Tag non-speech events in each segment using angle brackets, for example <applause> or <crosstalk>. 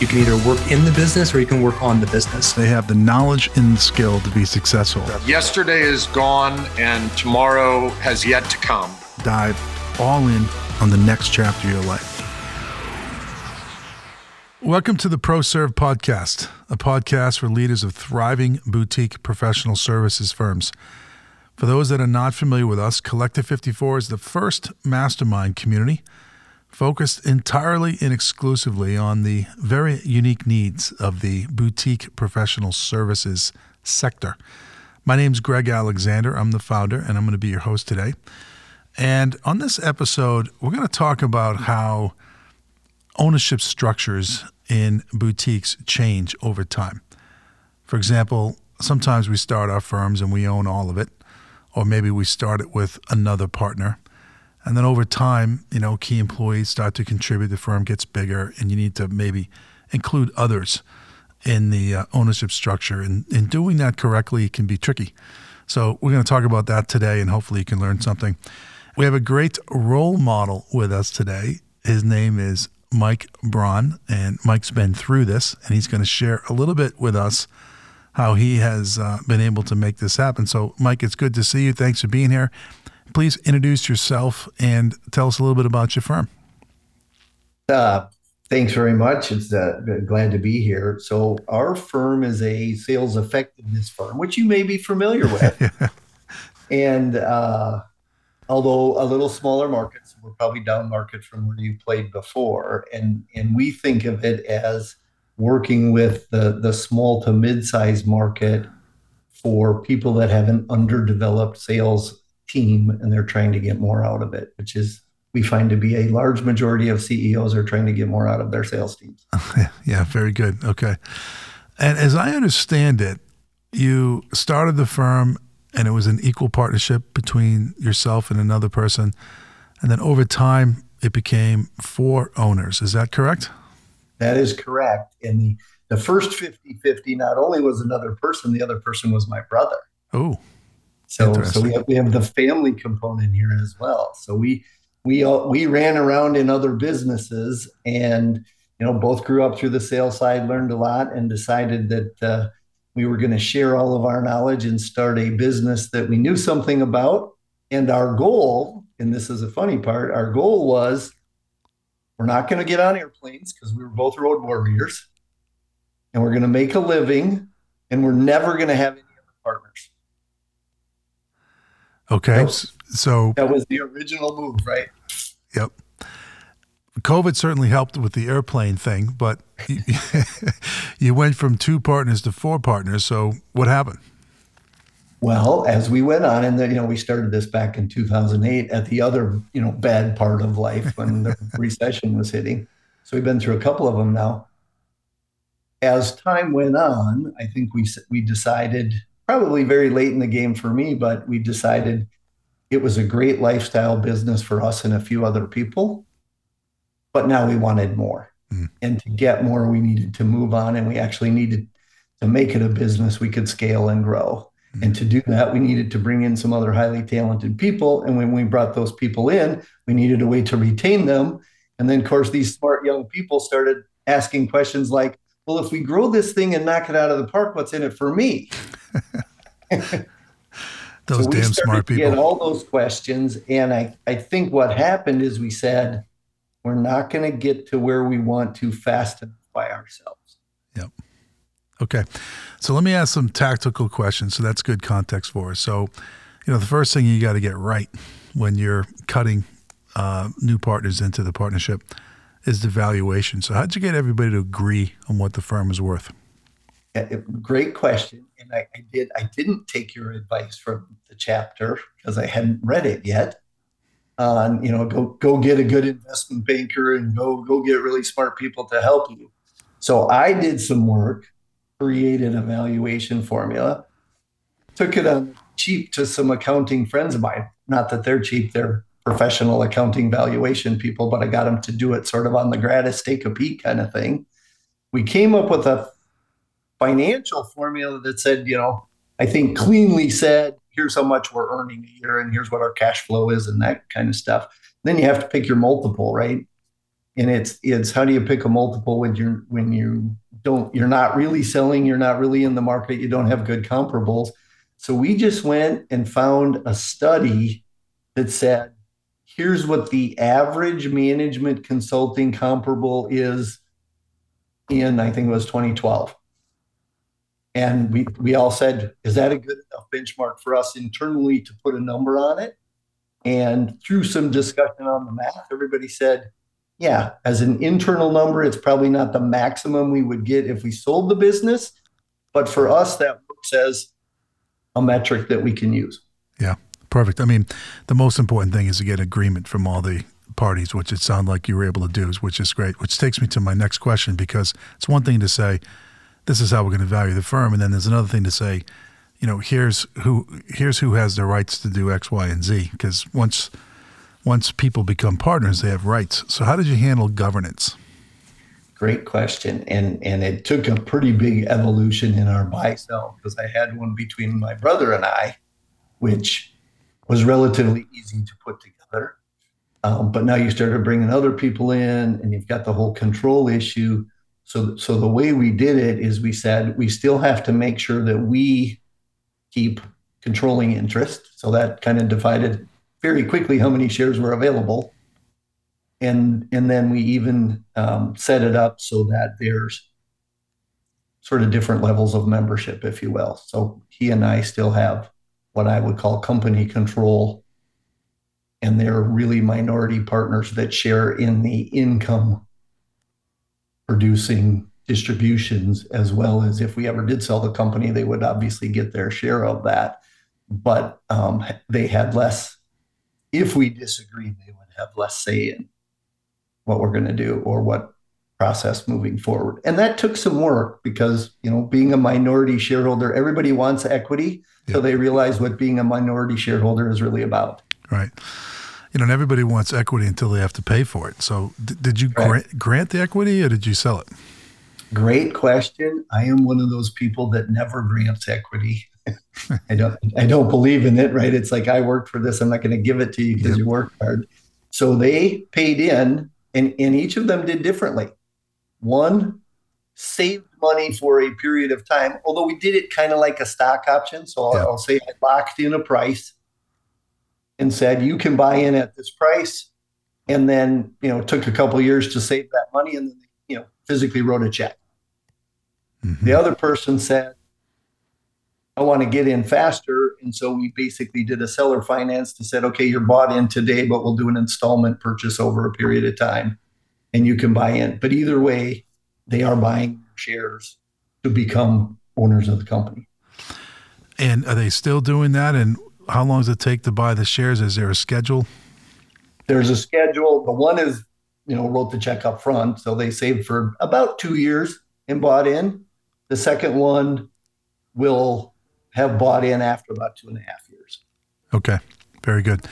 You can either work in the business or you can work on the business. They have the knowledge and the skill to be successful. Yesterday is gone and tomorrow has yet to come. Dive all in on the next chapter of your life. Welcome to the ProServe Podcast, a podcast for leaders of thriving boutique professional services firms. For those that are not familiar with us, Collective 54 is the first mastermind community focused entirely and exclusively on the very unique needs of the boutique professional services sector. My name is Greg Alexander. I'm the founder, and I'm going to be your host today. And on this episode, we're going to talk about how ownership structures in boutiques change over time. For example, sometimes we start our firms and we own all of it, or maybe we start it with another partner. And then over time, you know, key employees start to contribute, the firm gets bigger, and you need to maybe include others in the uh, ownership structure. And in doing that correctly can be tricky. So we're going to talk about that today, and hopefully you can learn something. We have a great role model with us today. His name is Mike Braun, and Mike's been through this, and he's going to share a little bit with us how he has uh, been able to make this happen. So, Mike, it's good to see you. Thanks for being here. Please introduce yourself and tell us a little bit about your firm. Uh, thanks very much. It's uh, glad to be here. So, our firm is a sales effectiveness firm, which you may be familiar with. <laughs> and uh, although a little smaller markets, we're probably down market from where you played before. And, and we think of it as working with the, the small to mid sized market for people that have an underdeveloped sales team and they're trying to get more out of it, which is we find to be a large majority of CEOs are trying to get more out of their sales teams. <laughs> yeah, very good. Okay. And as I understand it, you started the firm and it was an equal partnership between yourself and another person. And then over time, it became four owners. Is that correct? That is correct. And the, the first 50 50, not only was another person, the other person was my brother. Oh. So, so we have, we have the family component here as well. So we we all, we ran around in other businesses, and you know both grew up through the sales side, learned a lot, and decided that uh, we were going to share all of our knowledge and start a business that we knew something about. And our goal, and this is a funny part, our goal was we're not going to get on airplanes because we were both road warriors, and we're going to make a living, and we're never going to have any other partners. Okay. so that was the original move, right? Yep. COVID certainly helped with the airplane thing, but you, <laughs> you went from two partners to four partners. So what happened? Well, as we went on, and you know, we started this back in 2008 at the other, you know, bad part of life <laughs> when the recession was hitting. So we've been through a couple of them now. As time went on, I think we we decided probably very late in the game for me, but we decided it was a great lifestyle business for us and a few other people. But now we wanted more. Mm. And to get more, we needed to move on and we actually needed to make it a business we could scale and grow. Mm. And to do that, we needed to bring in some other highly talented people. And when we brought those people in, we needed a way to retain them. And then, of course, these smart young people started asking questions like, well, if we grow this thing and knock it out of the park, what's in it for me? <laughs> those so damn smart people. Get all those questions, and I, I think what happened is we said we're not going to get to where we want to fast enough by ourselves. Yep. Okay. So let me ask some tactical questions. So that's good context for us. So, you know, the first thing you got to get right when you're cutting uh, new partners into the partnership is the valuation. So, how'd you get everybody to agree on what the firm is worth? great question. And I, I, did. I didn't take your advice from the chapter because I hadn't read it yet. On uh, you know, go go get a good investment banker and go go get really smart people to help you. So I did some work, created a valuation formula, took it on cheap to some accounting friends of mine. Not that they're cheap; they're professional accounting valuation people, but I got them to do it sort of on the gratis take a peek kind of thing. We came up with a financial formula that said, you know, I think cleanly said, here's how much we're earning a year and here's what our cash flow is and that kind of stuff. Then you have to pick your multiple, right? and it's it's how do you pick a multiple when you're when you don't you're not really selling, you're not really in the market, you don't have good comparables. So we just went and found a study that said, here's what the average management consulting comparable is in I think it was 2012. And we we all said, is that a good enough benchmark for us internally to put a number on it? And through some discussion on the math, everybody said, yeah, as an internal number, it's probably not the maximum we would get if we sold the business. But for us, that works as a metric that we can use. Yeah, perfect. I mean, the most important thing is to get agreement from all the parties, which it sounded like you were able to do, which is great. Which takes me to my next question because it's one thing to say, this is how we're going to value the firm, and then there's another thing to say, you know, here's who here's who has the rights to do X, Y, and Z. Because once once people become partners, they have rights. So how did you handle governance? Great question. And and it took a pretty big evolution in our buy sell because I had one between my brother and I, which was relatively easy to put together. Um, but now you started bringing other people in, and you've got the whole control issue. So, so the way we did it is we said we still have to make sure that we keep controlling interest. So that kind of divided very quickly how many shares were available. And, and then we even um, set it up so that there's sort of different levels of membership, if you will. So he and I still have what I would call company control. And they're really minority partners that share in the income producing distributions, as well as if we ever did sell the company, they would obviously get their share of that. But um, they had less if we disagreed, they would have less say in what we're going to do or what process moving forward. And that took some work because, you know, being a minority shareholder, everybody wants equity. So they realize what being a minority shareholder is really about. Right. You know, and everybody wants equity until they have to pay for it. So d- did you right. grant, grant the equity or did you sell it? Great question. I am one of those people that never grants equity. I don't I don't believe in it, right? It's like I worked for this, I'm not going to give it to you because yep. you worked hard. So they paid in and, and each of them did differently. One saved money for a period of time, although we did it kind of like a stock option. So I'll, yep. I'll say I locked in a price and said you can buy in at this price and then you know took a couple years to save that money and then you know physically wrote a check mm-hmm. the other person said I want to get in faster. And so we basically did a seller finance to said, okay, you're bought in today, but we'll do an installment purchase over a period of time and you can buy in. But either way, they are buying shares to become owners of the company. And are they still doing that? And how long does it take to buy the shares? Is there a schedule? There's a schedule. The one is, you know, wrote the check up front. So they saved for about two years and bought in. The second one will have bought in after about two and a half years. Okay, very good.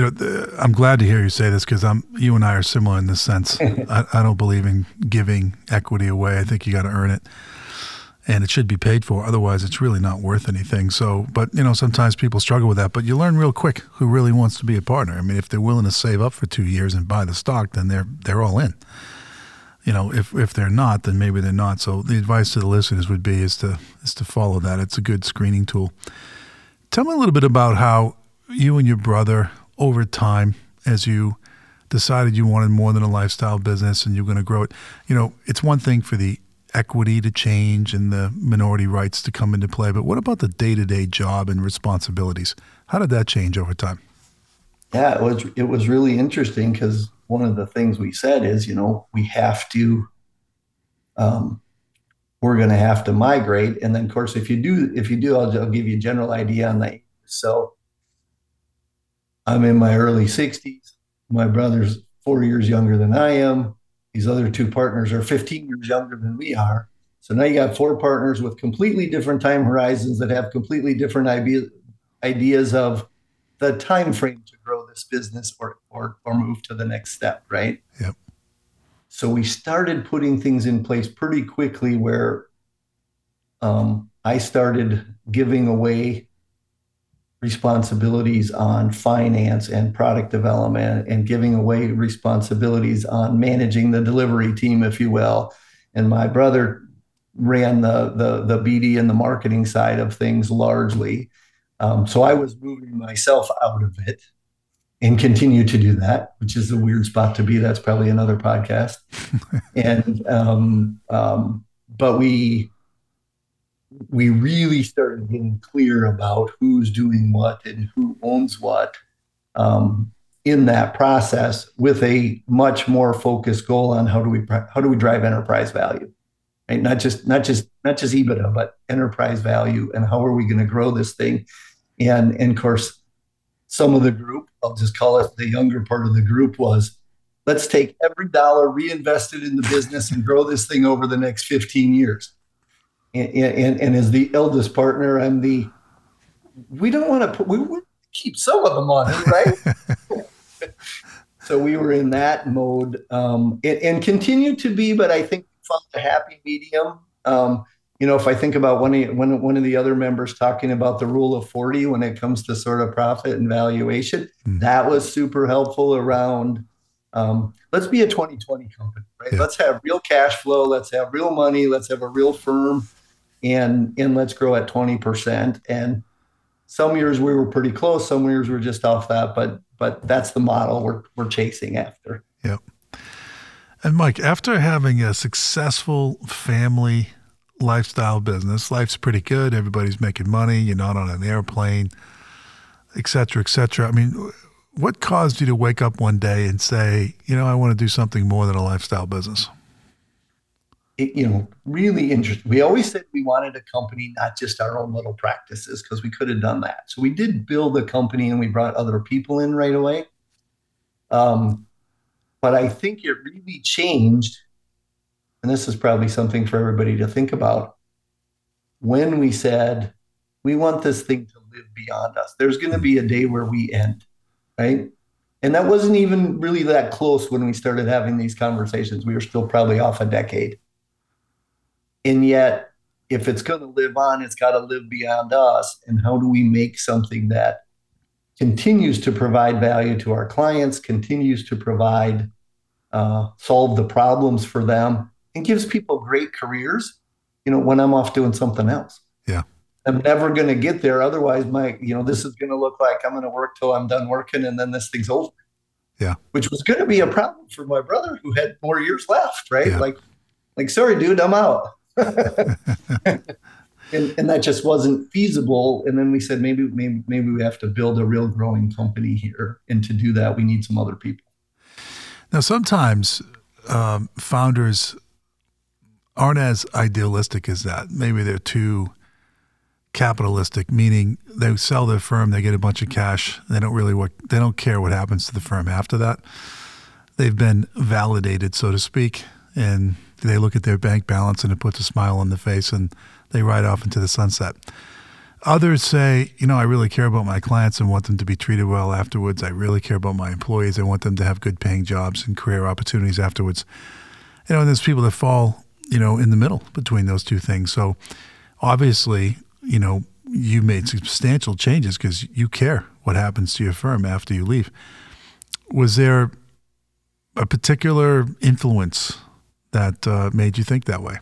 You know, the, I'm glad to hear you say this because I'm you and I are similar in this sense. <laughs> I, I don't believe in giving equity away. I think you got to earn it, and it should be paid for. Otherwise, it's really not worth anything. So, but you know, sometimes people struggle with that. But you learn real quick who really wants to be a partner. I mean, if they're willing to save up for two years and buy the stock, then they're they're all in you know, if if they're not, then maybe they're not. So the advice to the listeners would be is to is to follow that. It's a good screening tool. Tell me a little bit about how you and your brother over time, as you decided you wanted more than a lifestyle business and you're going to grow it. You know, it's one thing for the equity to change and the minority rights to come into play, but what about the day to day job and responsibilities? How did that change over time? Yeah, it was it was really interesting because one of the things we said is, you know, we have to, um, we're going to have to migrate. And then, of course, if you do, if you do, I'll, I'll give you a general idea on that. So I'm in my early 60s. My brother's four years younger than I am. These other two partners are 15 years younger than we are. So now you got four partners with completely different time horizons that have completely different idea, ideas of the time frame to grow this business or or or move to the next step, right? Yep. So we started putting things in place pretty quickly where um, I started giving away responsibilities on finance and product development and giving away responsibilities on managing the delivery team, if you will. And my brother ran the the the BD and the marketing side of things largely. Um, so I was moving myself out of it and continue to do that, which is a weird spot to be. That's probably another podcast. <laughs> and um, um, but we we really started getting clear about who's doing what and who owns what um, in that process with a much more focused goal on how do we how do we drive enterprise value right? Not just not just not just ebitda but enterprise value and how are we going to grow this thing. And and of course some of the group i'll just call it the younger part of the group was let's take every dollar reinvested in the business and grow this thing over the next 15 years and, and, and as the eldest partner, I'm the, we don't want to put, we, we keep some of the money, right? <laughs> so we were in that mode um, and, and continue to be, but I think we found a happy medium. Um, you know, if I think about one of, one, one of the other members talking about the rule of 40 when it comes to sort of profit and valuation, mm-hmm. that was super helpful around um, let's be a 2020 company, right? Yeah. Let's have real cash flow. Let's have real money. Let's have a real firm and and let's grow at 20% and some years we were pretty close some years we are just off that but but that's the model we're we're chasing after. Yep. And mike after having a successful family lifestyle business life's pretty good. Everybody's making money. You're not on an airplane et cetera et cetera. I mean what caused you to wake up one day and say you know i want to do something more than a lifestyle business you know, really interesting. We always said we wanted a company, not just our own little practices, because we could have done that. So we did build a company and we brought other people in right away. Um, but I think it really changed, and this is probably something for everybody to think about. When we said we want this thing to live beyond us, there's going to be a day where we end, right? And that wasn't even really that close when we started having these conversations. We were still probably off a decade. And yet, if it's going to live on, it's got to live beyond us. And how do we make something that continues to provide value to our clients, continues to provide, uh, solve the problems for them, and gives people great careers, you know, when I'm off doing something else? Yeah. I'm never going to get there. Otherwise, my, you know, this is going to look like I'm going to work till I'm done working and then this thing's over. Yeah. Which was going to be a problem for my brother who had more years left, right? Yeah. Like, like, sorry, dude, I'm out. <laughs> and, and that just wasn't feasible. And then we said maybe maybe maybe we have to build a real growing company here, and to do that, we need some other people. Now, sometimes um, founders aren't as idealistic as that. Maybe they're too capitalistic, meaning they sell their firm, they get a bunch of cash, they don't really what they don't care what happens to the firm after that. They've been validated, so to speak, and they look at their bank balance and it puts a smile on the face and they ride off into the sunset. Others say, you know, I really care about my clients and want them to be treated well afterwards. I really care about my employees. I want them to have good paying jobs and career opportunities afterwards. You know, and there's people that fall, you know, in the middle between those two things. So obviously, you know, you made substantial changes because you care what happens to your firm after you leave. Was there a particular influence that uh, made you think that way?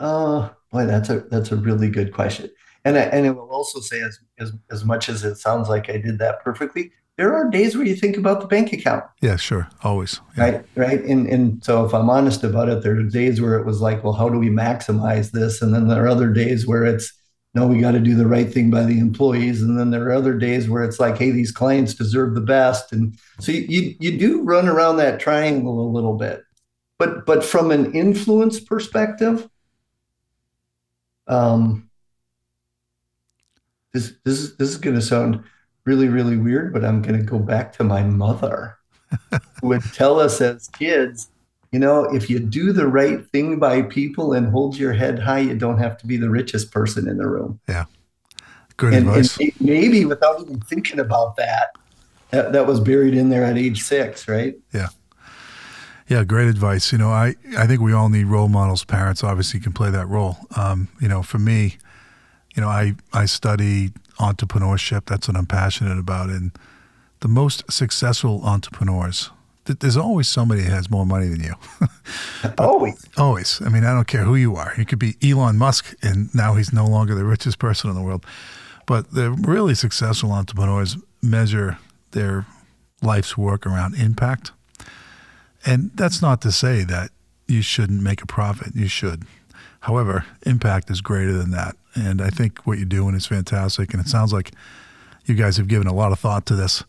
Uh, boy, that's a that's a really good question. And I, and I will also say, as, as as much as it sounds like I did that perfectly, there are days where you think about the bank account. Yeah, sure, always. Yeah. Right, right. And and so if I'm honest about it, there are days where it was like, well, how do we maximize this? And then there are other days where it's no, we got to do the right thing by the employees. And then there are other days where it's like, hey, these clients deserve the best. And so you you, you do run around that triangle a little bit. But but from an influence perspective, um, this this is this is going to sound really really weird, but I'm going to go back to my mother, who would <laughs> tell us as kids, you know, if you do the right thing by people and hold your head high, you don't have to be the richest person in the room. Yeah, good and, advice. And maybe without even thinking about that, that, that was buried in there at age six, right? Yeah. Yeah, great advice. You know, I, I think we all need role models. Parents obviously can play that role. Um, you know, for me, you know, I, I study entrepreneurship. That's what I'm passionate about. And the most successful entrepreneurs, th- there's always somebody that has more money than you. <laughs> always. Always. I mean, I don't care who you are. You could be Elon Musk, and now he's no longer the richest person in the world. But the really successful entrepreneurs measure their life's work around impact. And that's not to say that you shouldn't make a profit. You should. However, impact is greater than that. And I think what you're doing is fantastic. And it sounds like you guys have given a lot of thought to this.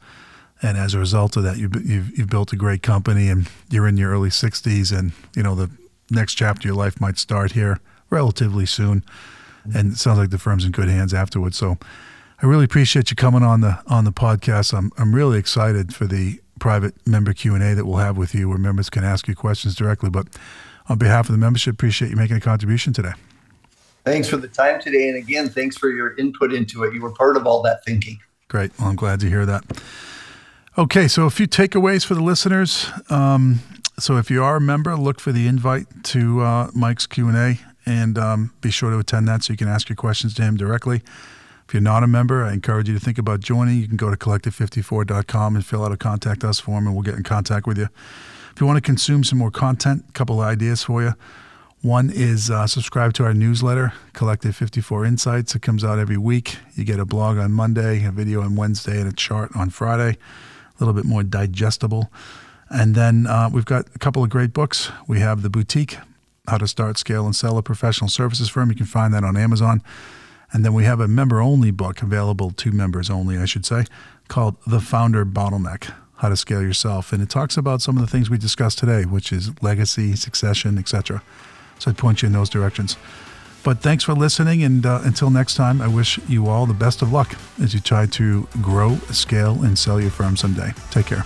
And as a result of that, you've, you've, you've built a great company and you're in your early 60s. And, you know, the next chapter of your life might start here relatively soon. And it sounds like the firm's in good hands afterwards. So I really appreciate you coming on the on the podcast. I'm I'm really excited for the private member Q and A that we'll have with you, where members can ask you questions directly. But on behalf of the membership, appreciate you making a contribution today. Thanks for the time today. And again, thanks for your input into it. You were part of all that thinking. Great. Well, I'm glad to hear that. Okay, so a few takeaways for the listeners. Um, so if you are a member, look for the invite to uh, Mike's Q&A and um, be sure to attend that so you can ask your questions to him directly. If you're not a member, I encourage you to think about joining. You can go to collective54.com and fill out a contact us form, and we'll get in contact with you. If you want to consume some more content, a couple of ideas for you. One is uh, subscribe to our newsletter, Collective 54 Insights. It comes out every week. You get a blog on Monday, a video on Wednesday, and a chart on Friday. A little bit more digestible. And then uh, we've got a couple of great books. We have The Boutique, How to Start, Scale, and Sell a Professional Services Firm. You can find that on Amazon. And then we have a member only book available to members only, I should say, called The Founder Bottleneck How to Scale Yourself. And it talks about some of the things we discussed today, which is legacy, succession, etc. So I'd point you in those directions. But thanks for listening. And uh, until next time, I wish you all the best of luck as you try to grow, scale, and sell your firm someday. Take care.